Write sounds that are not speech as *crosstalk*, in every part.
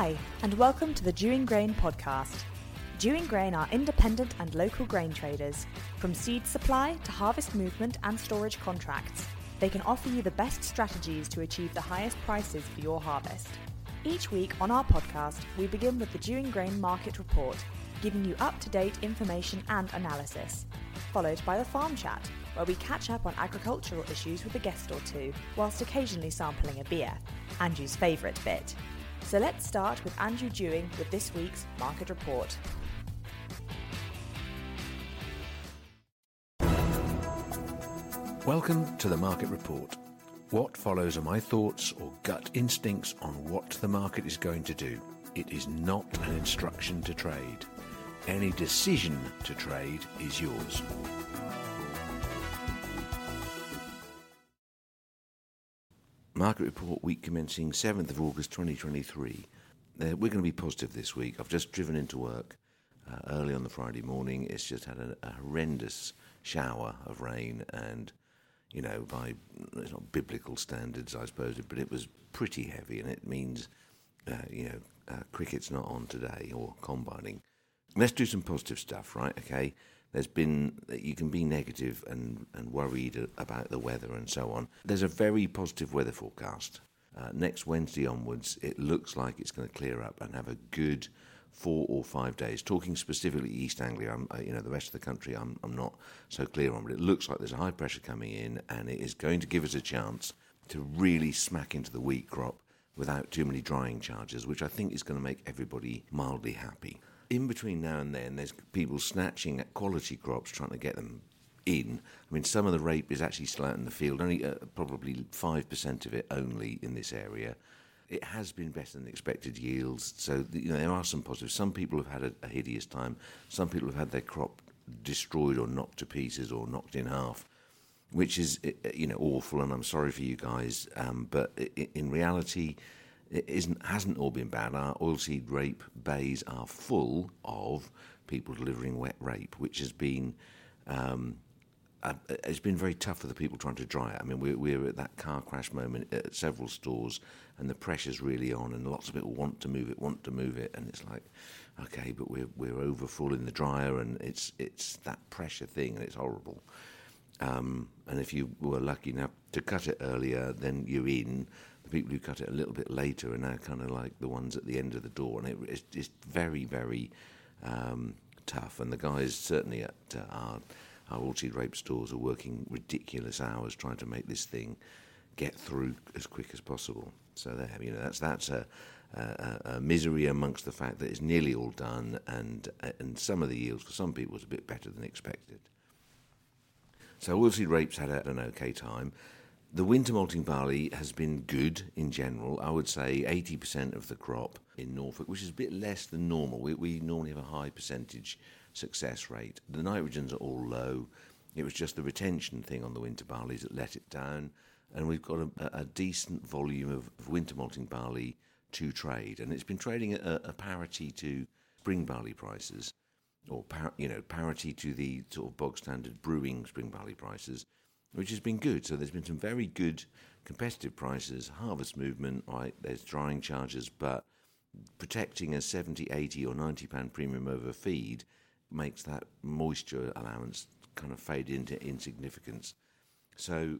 Hi, and welcome to the Dewing Grain podcast. Dewing Grain are independent and local grain traders. From seed supply to harvest movement and storage contracts, they can offer you the best strategies to achieve the highest prices for your harvest. Each week on our podcast, we begin with the Dewing Grain Market Report, giving you up to date information and analysis, followed by the Farm Chat, where we catch up on agricultural issues with a guest or two, whilst occasionally sampling a beer, Andrew's favourite bit. So let's start with Andrew Dewing with this week's Market Report. Welcome to the Market Report. What follows are my thoughts or gut instincts on what the market is going to do. It is not an instruction to trade. Any decision to trade is yours. Market Report week commencing 7th of August 2023. Uh, we're going to be positive this week. I've just driven into work uh, early on the Friday morning. It's just had a, a horrendous shower of rain and you know, by it's not biblical standards, I suppose, but it was pretty heavy, and it means, uh, you know, uh, cricket's not on today or combining. Let's do some positive stuff, right? Okay. There's been you can be negative and and worried about the weather and so on. There's a very positive weather forecast. Uh, next Wednesday onwards, it looks like it's going to clear up and have a good four or five days. Talking specifically East Anglia, I'm, uh, you know, the rest of the country, I'm, I'm not so clear on, but it looks like there's a high pressure coming in, and it is going to give us a chance to really smack into the wheat crop without too many drying charges, which I think is going to make everybody mildly happy. In between now and then, there's people snatching at quality crops, trying to get them in. I mean, some of the rape is actually still out in the field, only uh, probably 5% of it only in this area it has been better than expected yields. So you know there are some positives. Some people have had a, a, hideous time. Some people have had their crop destroyed or knocked to pieces or knocked in half, which is you know awful. And I'm sorry for you guys, um, but in reality, it isn't hasn't all been bad. Our oilseed rape bays are full of people delivering wet rape, which has been. Um, uh, it's been very tough for the people trying to dry it. I mean, we're, we're at that car crash moment at several stores, and the pressure's really on, and lots of people want to move it, want to move it, and it's like, okay, but we're we're over full in the dryer, and it's it's that pressure thing, and it's horrible. Um, and if you were lucky enough to cut it earlier, then you're in. The people who cut it a little bit later are now kind of like the ones at the end of the door, and it, it's, it's very, very um, tough. And the guys certainly at uh, our our oilseed rape stores are working ridiculous hours trying to make this thing get through as quick as possible. So there, you know, that's that's a, a, a, misery amongst the fact that it's nearly all done, and and some of the yields for some people was a bit better than expected. So oilseed rapes had an okay time. The winter malting barley has been good in general. I would say 80% of the crop in Norfolk, which is a bit less than normal. We, we normally have a high percentage success rate. The nitrogens are all low. It was just the retention thing on the winter barley that let it down. And we've got a, a decent volume of, of, winter malting barley to trade. And it's been trading at a, a parity to spring barley prices, or par, you know parity to the sort of bog standard brewing spring barley prices, which has been good. So there's been some very good competitive prices, harvest movement, right? There's drying charges, but protecting a 70, 80 or 90 pound premium over feed makes that moisture allowance kind of fade into insignificance. So,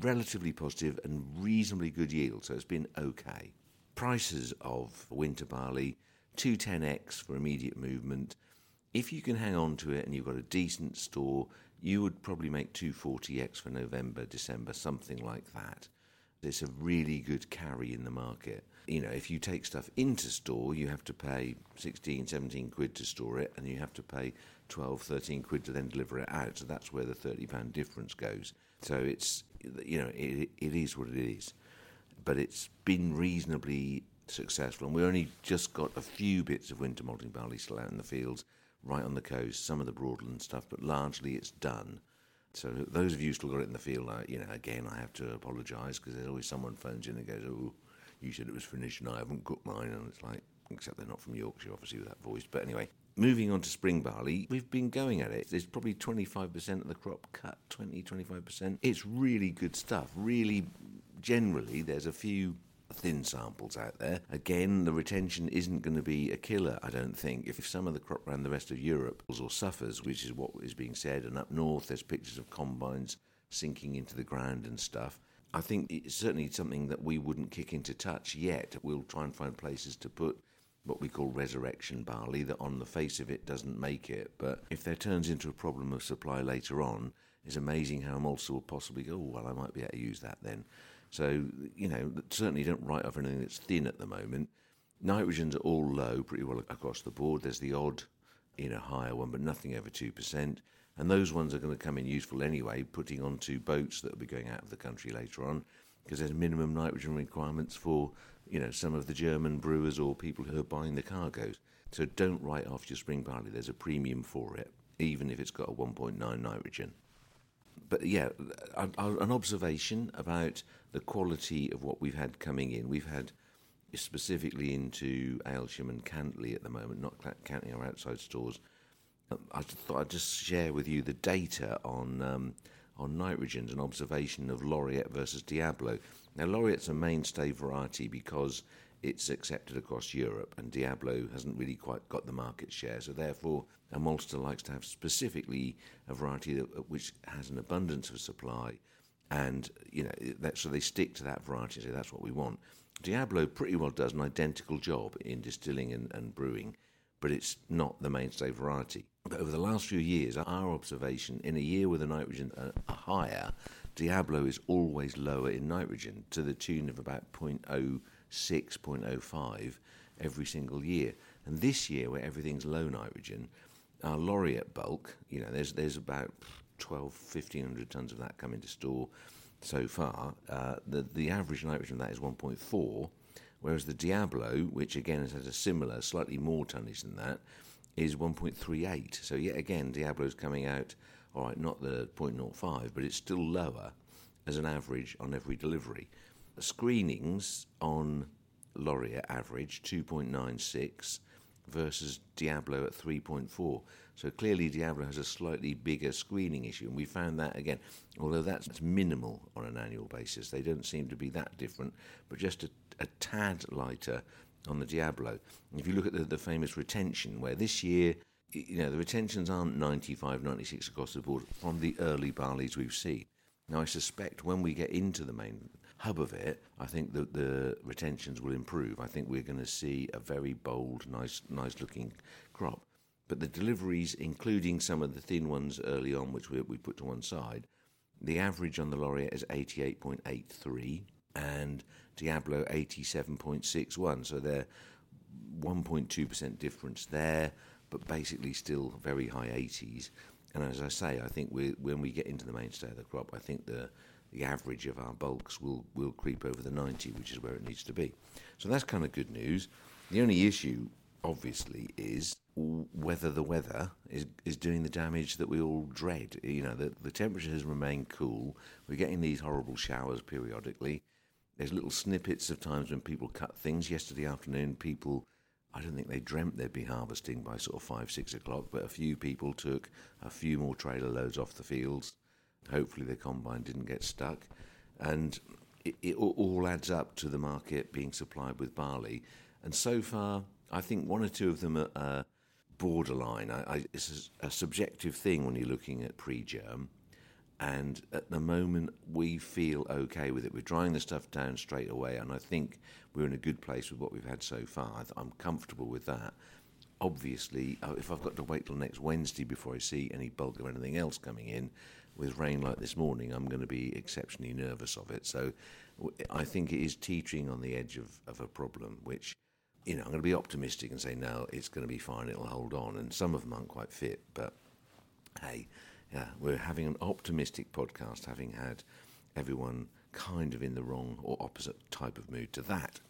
relatively positive and reasonably good yield. So, it's been okay. Prices of winter barley 210x for immediate movement. If you can hang on to it and you've got a decent store, you would probably make 240x for November, December, something like that. It's a really good carry in the market you know, if you take stuff into store, you have to pay 16, 17 quid to store it, and you have to pay 12, 13 quid to then deliver it out. So that's where the 30 pound difference goes. So it's, you know, it, it is what it is. But it's been reasonably successful, and we only just got a few bits of winter malting barley still out in the fields, right on the coast, some of the broadland stuff, but largely it's done. So those of you still got it in the field, you know, again, I have to apologise because there's always someone phones in and goes, "Oh, you said it was finished and I haven't got mine. And it's like, except they're not from Yorkshire, obviously, with that voice. But anyway, moving on to spring barley, we've been going at it. There's probably 25% of the crop cut, 20, 25%. It's really good stuff. Really, generally, there's a few thin samples out there. Again, the retention isn't going to be a killer, I don't think. If some of the crop around the rest of Europe or suffers, which is what is being said, and up north there's pictures of combines sinking into the ground and stuff. I think it's certainly something that we wouldn't kick into touch yet. We'll try and find places to put what we call resurrection barley that on the face of it doesn't make it. But if there turns into a problem of supply later on, it's amazing how a maltster will possibly go, oh, well, I might be able to use that then. So, you know, certainly don't write off anything that's thin at the moment. Nitrogens all low pretty well across the board. There's the odd, you know, higher one, but nothing over 2%. And those ones are going to come in useful anyway, putting onto boats that will be going out of the country later on, because there's minimum nitrogen requirements for, you know, some of the German brewers or people who are buying the cargoes. So don't write off your spring barley. There's a premium for it, even if it's got a 1.9 nitrogen. But yeah, an observation about the quality of what we've had coming in. We've had specifically into Aylsham and Cantley at the moment, not counting our outside stores, I thought I'd just share with you the data on um, on nitrogens, an observation of Laureate versus Diablo. Now, Laureate's a mainstay variety because it's accepted across Europe, and Diablo hasn't really quite got the market share. So, therefore, a maltster likes to have specifically a variety that, which has an abundance of supply, and you know, that, so they stick to that variety. So that's what we want. Diablo pretty well does an identical job in distilling and, and brewing, but it's not the mainstay variety. But over the last few years, our observation in a year with a nitrogen uh, higher, Diablo is always lower in nitrogen to the tune of about 0.06, 0.05 every single year. And this year, where everything's low nitrogen, our laureate bulk, you know, there's there's about 12, 1500 tons of that coming to store so far. Uh, the the average nitrogen of that is 1.4, whereas the Diablo, which again has had a similar, slightly more tonnage than that, is 1.38. So yet again, Diablo's coming out, all right, not the 0.05, but it's still lower as an average on every delivery. Screenings on Laureate average 2.96 versus Diablo at 3.4. So clearly Diablo has a slightly bigger screening issue, and we found that again. Although that's minimal on an annual basis, they don't seem to be that different, but just a, a tad lighter on the Diablo. If you look at the, the famous retention, where this year, you know, the retentions aren't 95, 96 across the board from the early barleys we've seen. Now, I suspect when we get into the main hub of it, I think that the retentions will improve. I think we're going to see a very bold, nice, nice looking crop. But the deliveries, including some of the thin ones early on, which we, we put to one side, the average on the Laureate is 88.83, and Diablo 87.61. So they're 1.2% difference there, but basically still very high 80s. And as I say, I think we, when we get into the mainstay of the crop, I think the the average of our bulks will, will creep over the 90, which is where it needs to be. So that's kind of good news. The only issue, obviously, is whether the weather is, is doing the damage that we all dread. You know, the, the temperature has remained cool. We're getting these horrible showers periodically. There's little snippets of times when people cut things. Yesterday afternoon, people, I don't think they dreamt they'd be harvesting by sort of five, six o'clock, but a few people took a few more trailer loads off the fields. Hopefully, the combine didn't get stuck. And it, it all adds up to the market being supplied with barley. And so far, I think one or two of them are, borderline. I, I, it's a subjective thing when you're looking at pre germ and at the moment we feel okay with it. We're drying the stuff down straight away, and I think we're in a good place with what we've had so far. I'm comfortable with that. Obviously, uh, if I've got to wait till next Wednesday before I see any bulk of anything else coming in, with rain like this morning, I'm going to be exceptionally nervous of it. So I think it is teetering on the edge of, of a problem, which, you know, I'm going to be optimistic and say, no, it's going to be fine, it'll hold on. And some of them aren't quite fit, but hey, yeah, we're having an optimistic podcast, having had everyone kind of in the wrong or opposite type of mood to that.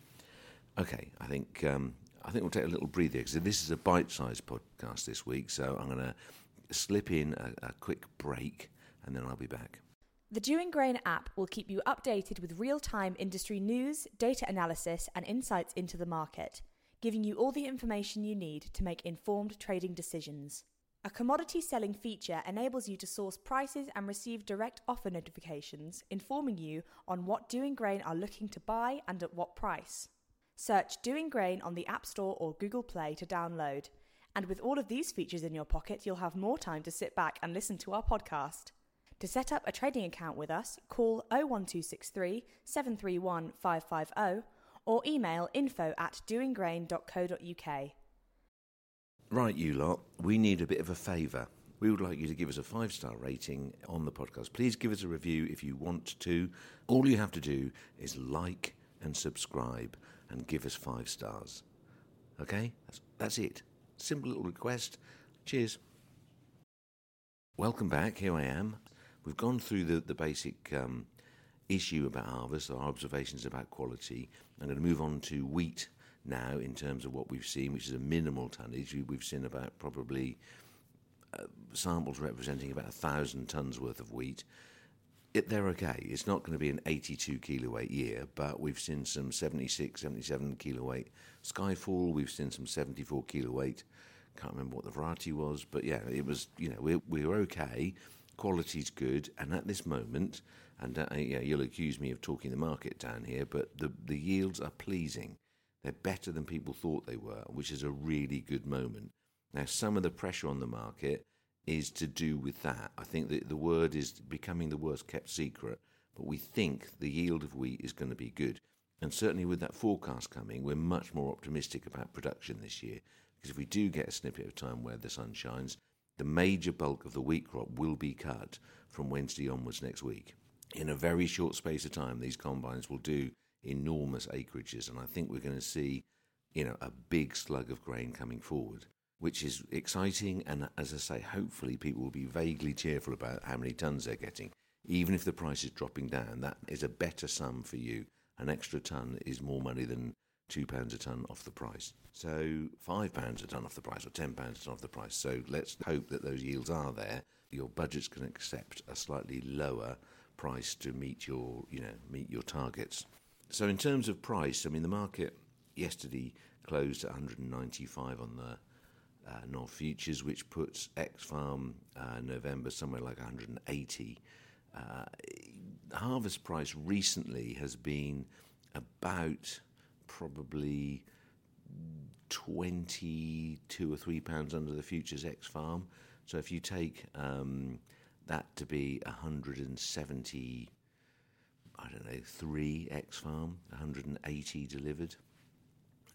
Okay, I think um, I think we'll take a little breather because this is a bite-sized podcast this week, so I'm going to slip in a, a quick break and then I'll be back. The Dewing Grain app will keep you updated with real-time industry news, data analysis, and insights into the market, giving you all the information you need to make informed trading decisions. A commodity selling feature enables you to source prices and receive direct offer notifications, informing you on what Dewing Grain are looking to buy and at what price. Search Dewing Grain on the App Store or Google Play to download. And with all of these features in your pocket, you'll have more time to sit back and listen to our podcast. To set up a trading account with us, call 01263 731 550 or email info at dewinggrain.co.uk. Right, you lot, we need a bit of a favour. We would like you to give us a five star rating on the podcast. Please give us a review if you want to. All you have to do is like and subscribe and give us five stars. Okay? That's, that's it. Simple little request. Cheers. Welcome back. Here I am. We've gone through the, the basic um, issue about harvest, our observations about quality. I'm going to move on to wheat now in terms of what we've seen, which is a minimal tonnage. We've seen about probably uh, samples representing about a thousand tons worth of wheat. It, they're okay. It's not going to be an 82 kilo weight year, but we've seen some 76, 77 kilo weight Skyfall. We've seen some 74 kilo weight. Can't remember what the variety was, but yeah, it was. You know, we, we were okay. Quality's good, and at this moment, and uh, yeah, you'll accuse me of talking the market down here, but the the yields are pleasing. They're better than people thought they were, which is a really good moment. Now, some of the pressure on the market is to do with that. I think that the word is becoming the worst kept secret, but we think the yield of wheat is going to be good. And certainly with that forecast coming, we're much more optimistic about production this year. Because if we do get a snippet of time where the sun shines, the major bulk of the wheat crop will be cut from Wednesday onwards next week. In a very short space of time, these combines will do enormous acreages, and I think we're going to see, you know, a big slug of grain coming forward which is exciting. And as I say, hopefully people will be vaguely cheerful about how many tons they're getting. Even if the price is dropping down, that is a better sum for you. An extra ton is more money than two pounds a ton off the price. So five pounds a ton off the price, or ten pounds a ton off the price. So let's hope that those yields are there. Your budgets can accept a slightly lower price to meet your, you know, meet your targets. So in terms of price, I mean the market yesterday closed at 195 on the uh, North Futures, which puts X Farm uh, November somewhere like 180. Uh, harvest price recently has been about probably 22 or 3 pounds under the futures X Farm. So if you take um, that to be 170, I don't know, 3 X Farm, 180 delivered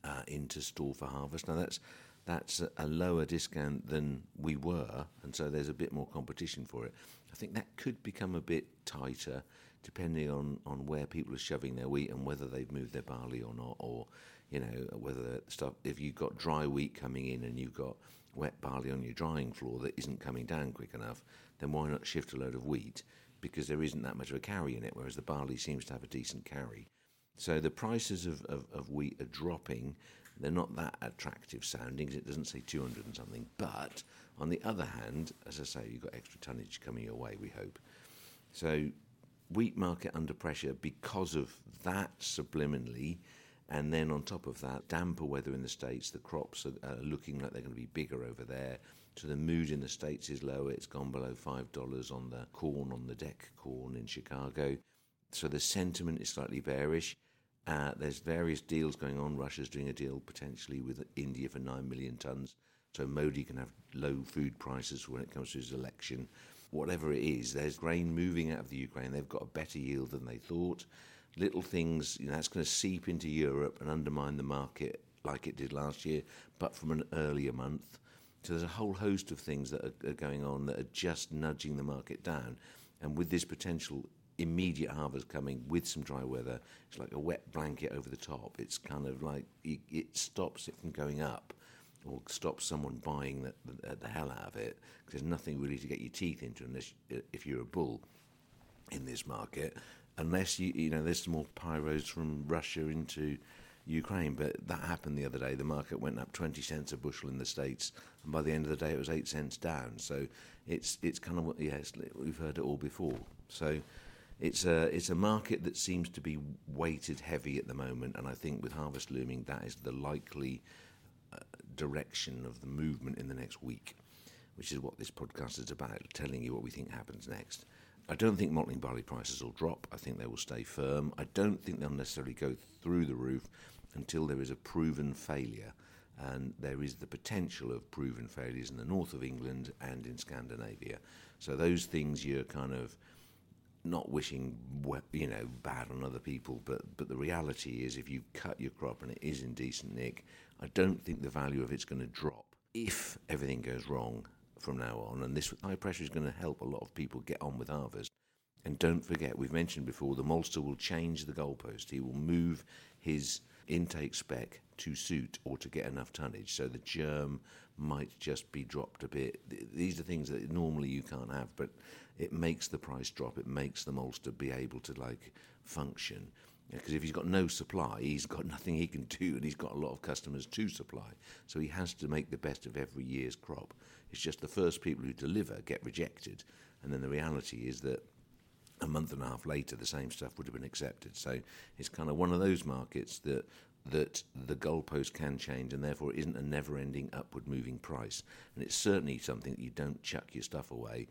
uh, into store for harvest. Now that's that's a lower discount than we were, and so there's a bit more competition for it. I think that could become a bit tighter depending on, on where people are shoving their wheat and whether they've moved their barley or not, or you know whether stuff. If you've got dry wheat coming in and you've got wet barley on your drying floor that isn't coming down quick enough, then why not shift a load of wheat because there isn't that much of a carry in it, whereas the barley seems to have a decent carry. So the prices of, of, of wheat are dropping. They're not that attractive sounding. It doesn't say 200 and something. But on the other hand, as I say, you've got extra tonnage coming your way, we hope. So wheat market under pressure because of that subliminally. And then on top of that, damper weather in the States, the crops are, are looking like they're going to be bigger over there. So the mood in the States is lower. It's gone below $5 on the corn, on the deck corn in Chicago. So the sentiment is slightly bearish. Uh, there's various deals going on. Russia's doing a deal potentially with India for 9 million tons. So Modi can have low food prices when it comes to his election. Whatever it is, there's grain moving out of the Ukraine. They've got a better yield than they thought. Little things, you know, that's going to seep into Europe and undermine the market like it did last year, but from an earlier month. So there's a whole host of things that are, are going on that are just nudging the market down. And with this potential immediate harvest coming with some dry weather. It's like a wet blanket over the top. It's kind of like it, it stops it from going up or stops someone buying the, the, the hell out of it. Because there's nothing really to get your teeth into unless uh, if you're a bull in this market. Unless you you know there's some more pyros from Russia into Ukraine. But that happened the other day. The market went up 20 cents a bushel in the states. And by the end of the day it was 8 cents down. So it's it's kind of yes we've heard it all before. So it's a it's a market that seems to be weighted heavy at the moment, and I think with harvest looming, that is the likely uh, direction of the movement in the next week. which is what this podcast is about, telling you what we think happens next. I don't think malting barley prices will drop. I think they will stay firm. I don't think they'll necessarily go through the roof until there is a proven failure. And there is the potential of proven failures in the north of England and in Scandinavia. So those things you're kind of not wishing you know bad on other people, but but the reality is if you cut your crop and it is in decent nick, I don't think the value of it's going to drop if everything goes wrong from now on. And this high pressure is going to help a lot of people get on with harvest. And don't forget, we've mentioned before, the maltster will change the goalpost. He will move his intake spec to suit or to get enough tonnage. So the germ might just be dropped a bit. These are things that normally you can't have, but it makes the price drop. It makes the maltster be able to like function. Because if he's got no supply, he's got *laughs* nothing he can do, and he's got a lot of customers to supply. So he has to make the best of every year's crop. It's just the first people who deliver get rejected, and then the reality is that a month and a half later, the same stuff would have been accepted. So it's kind of one of those markets that that the goalpost can change, and therefore it isn't a never-ending upward-moving price. And it's certainly something that you don't chuck your stuff away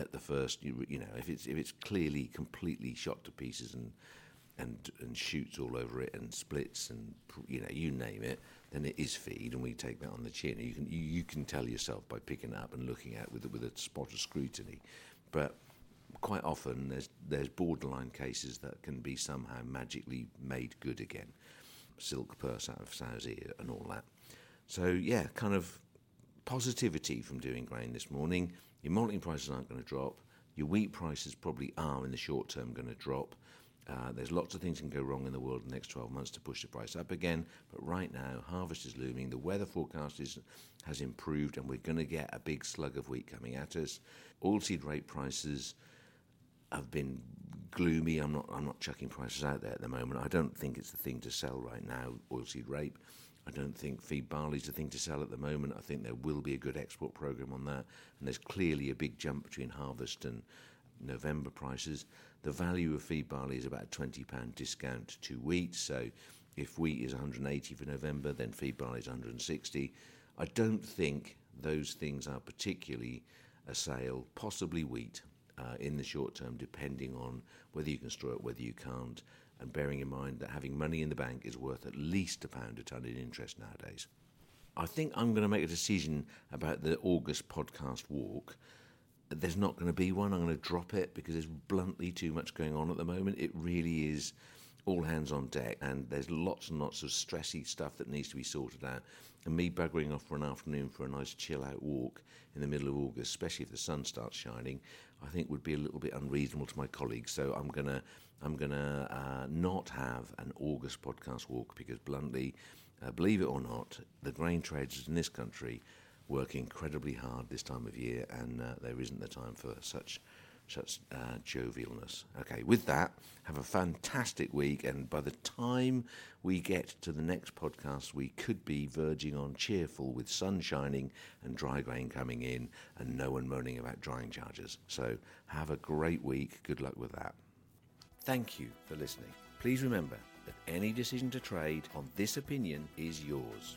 at the first. You, you know, if it's if it's clearly completely shot to pieces and and and shoots all over it and splits and you know you name it, then it is feed, and we take that on the chin. You can you, you can tell yourself by picking it up and looking at it with with a spot of scrutiny, but quite often there's there's borderline cases that can be somehow magically made good again, silk purse out of sow's ear and all that. So yeah, kind of positivity from Dewing Grain this morning. Your malting prices aren't going to drop. Your wheat prices probably are in the short term going to drop. Uh, there's lots of things can go wrong in the world in the next 12 months to push the price up again. But right now, harvest is looming. The weather forecast is, has improved, and we're going to get a big slug of wheat coming at us. Oilseed rape prices have been gloomy. I'm not. I'm not chucking prices out there at the moment. I don't think it's the thing to sell right now. Oilseed rape. I don't think feed barley is the thing to sell at the moment. I think there will be a good export program on that, and there's clearly a big jump between harvest and November prices. The value of feed barley is about a twenty pound discount to wheat. So, if wheat is 180 for November, then feed barley is 160. I don't think those things are particularly a sale. Possibly wheat uh, in the short term, depending on whether you can store it, whether you can't, and bearing in mind that having money in the bank is worth at least a pound a ton in interest nowadays. I think I'm going to make a decision about the August podcast walk. There's not going to be one. I'm going to drop it because there's bluntly too much going on at the moment. It really is all hands on deck, and there's lots and lots of stressy stuff that needs to be sorted out. And me buggering off for an afternoon for a nice chill out walk in the middle of August, especially if the sun starts shining, I think would be a little bit unreasonable to my colleagues. So I'm gonna I'm gonna uh, not have an August podcast walk because bluntly, uh, believe it or not, the grain traders in this country work incredibly hard this time of year, and uh, there isn't the time for such such uh, jovialness. Okay, with that, have a fantastic week, and by the time we get to the next podcast, we could be verging on cheerful with sun shining and dry grain coming in, and no one moaning about drying charges. So, have a great week. Good luck with that. Thank you for listening. Please remember that any decision to trade on this opinion is yours.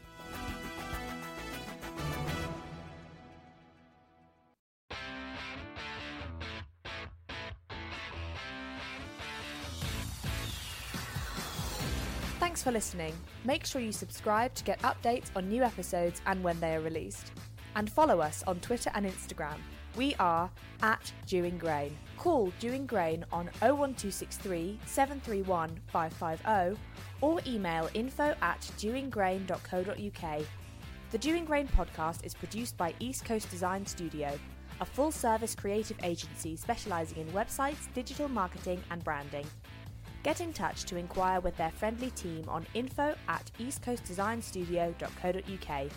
Thanks for listening. Make sure you subscribe to get updates on new episodes and when they are released. And follow us on Twitter and Instagram. We are at Dewing Grain. Call Dewing Grain on 01263 731 550 or email info at dewinggrain.co.uk. The Dewing Grain podcast is produced by East Coast Design Studio, a full service creative agency specialising in websites, digital marketing, and branding. Get in touch to inquire with their friendly team on info at eastcoastdesignstudio.co.uk